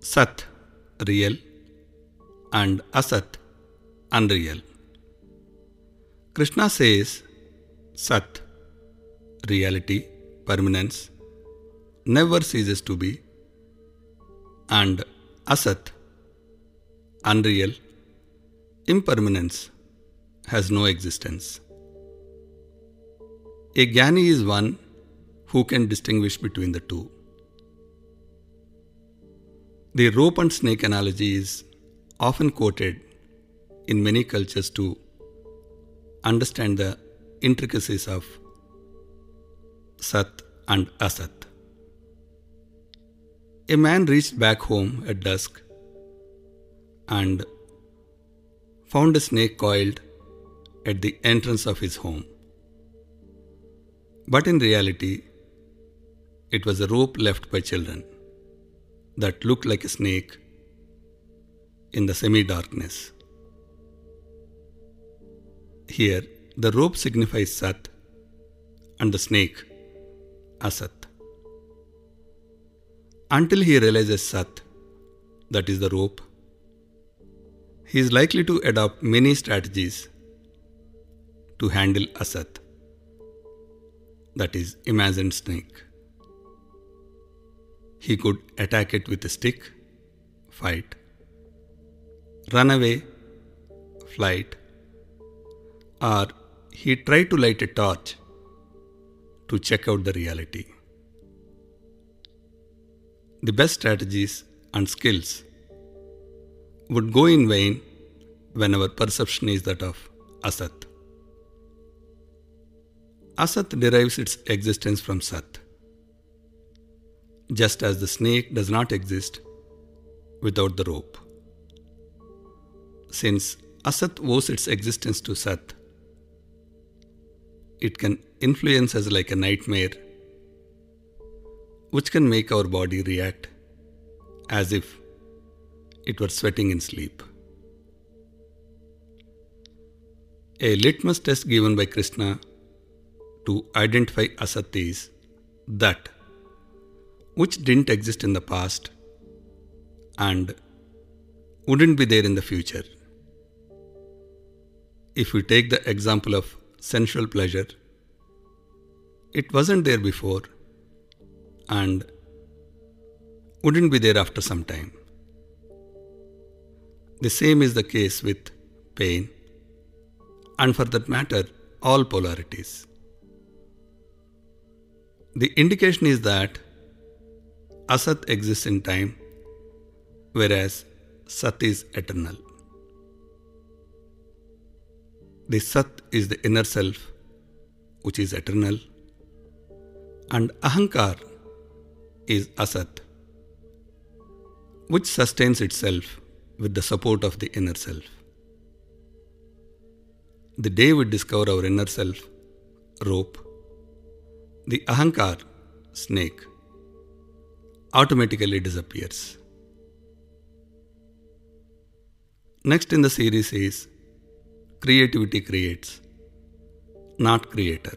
Sat, real, and Asat, unreal. Krishna says Sat, reality, permanence, never ceases to be, and Asat, unreal, impermanence, has no existence. A Jnani is one who can distinguish between the two. The rope and snake analogy is often quoted in many cultures to understand the intricacies of Sat and Asat. A man reached back home at dusk and found a snake coiled at the entrance of his home. But in reality, it was a rope left by children that looked like a snake in the semi darkness. Here, the rope signifies Sat and the snake Asat. Until he realizes Sat, that is the rope, he is likely to adopt many strategies to handle Asat, that is, imagined snake. He could attack it with a stick, fight, run away, flight, or he tried to light a torch to check out the reality. The best strategies and skills would go in vain when our perception is that of Asat. Asat derives its existence from Sat, just as the snake does not exist without the rope. Since Asat owes its existence to Sat, it can influence us like a nightmare, which can make our body react as if it were sweating in sleep. A litmus test given by Krishna to identify Asat is that which didn't exist in the past and wouldn't be there in the future. If we take the example of sensual pleasure, it wasn't there before and wouldn't be there after some time. The same is the case with pain, and for that matter, all polarities. The indication is that Asat exists in time, whereas Sat is eternal. The Sat is the inner self, which is eternal, and Ahankar is Asat, which sustains itself with the support of the inner self. The day we discover our inner self, rope, the Ahankar, snake, automatically disappears. Next in the series is Creativity Creates, not Creator.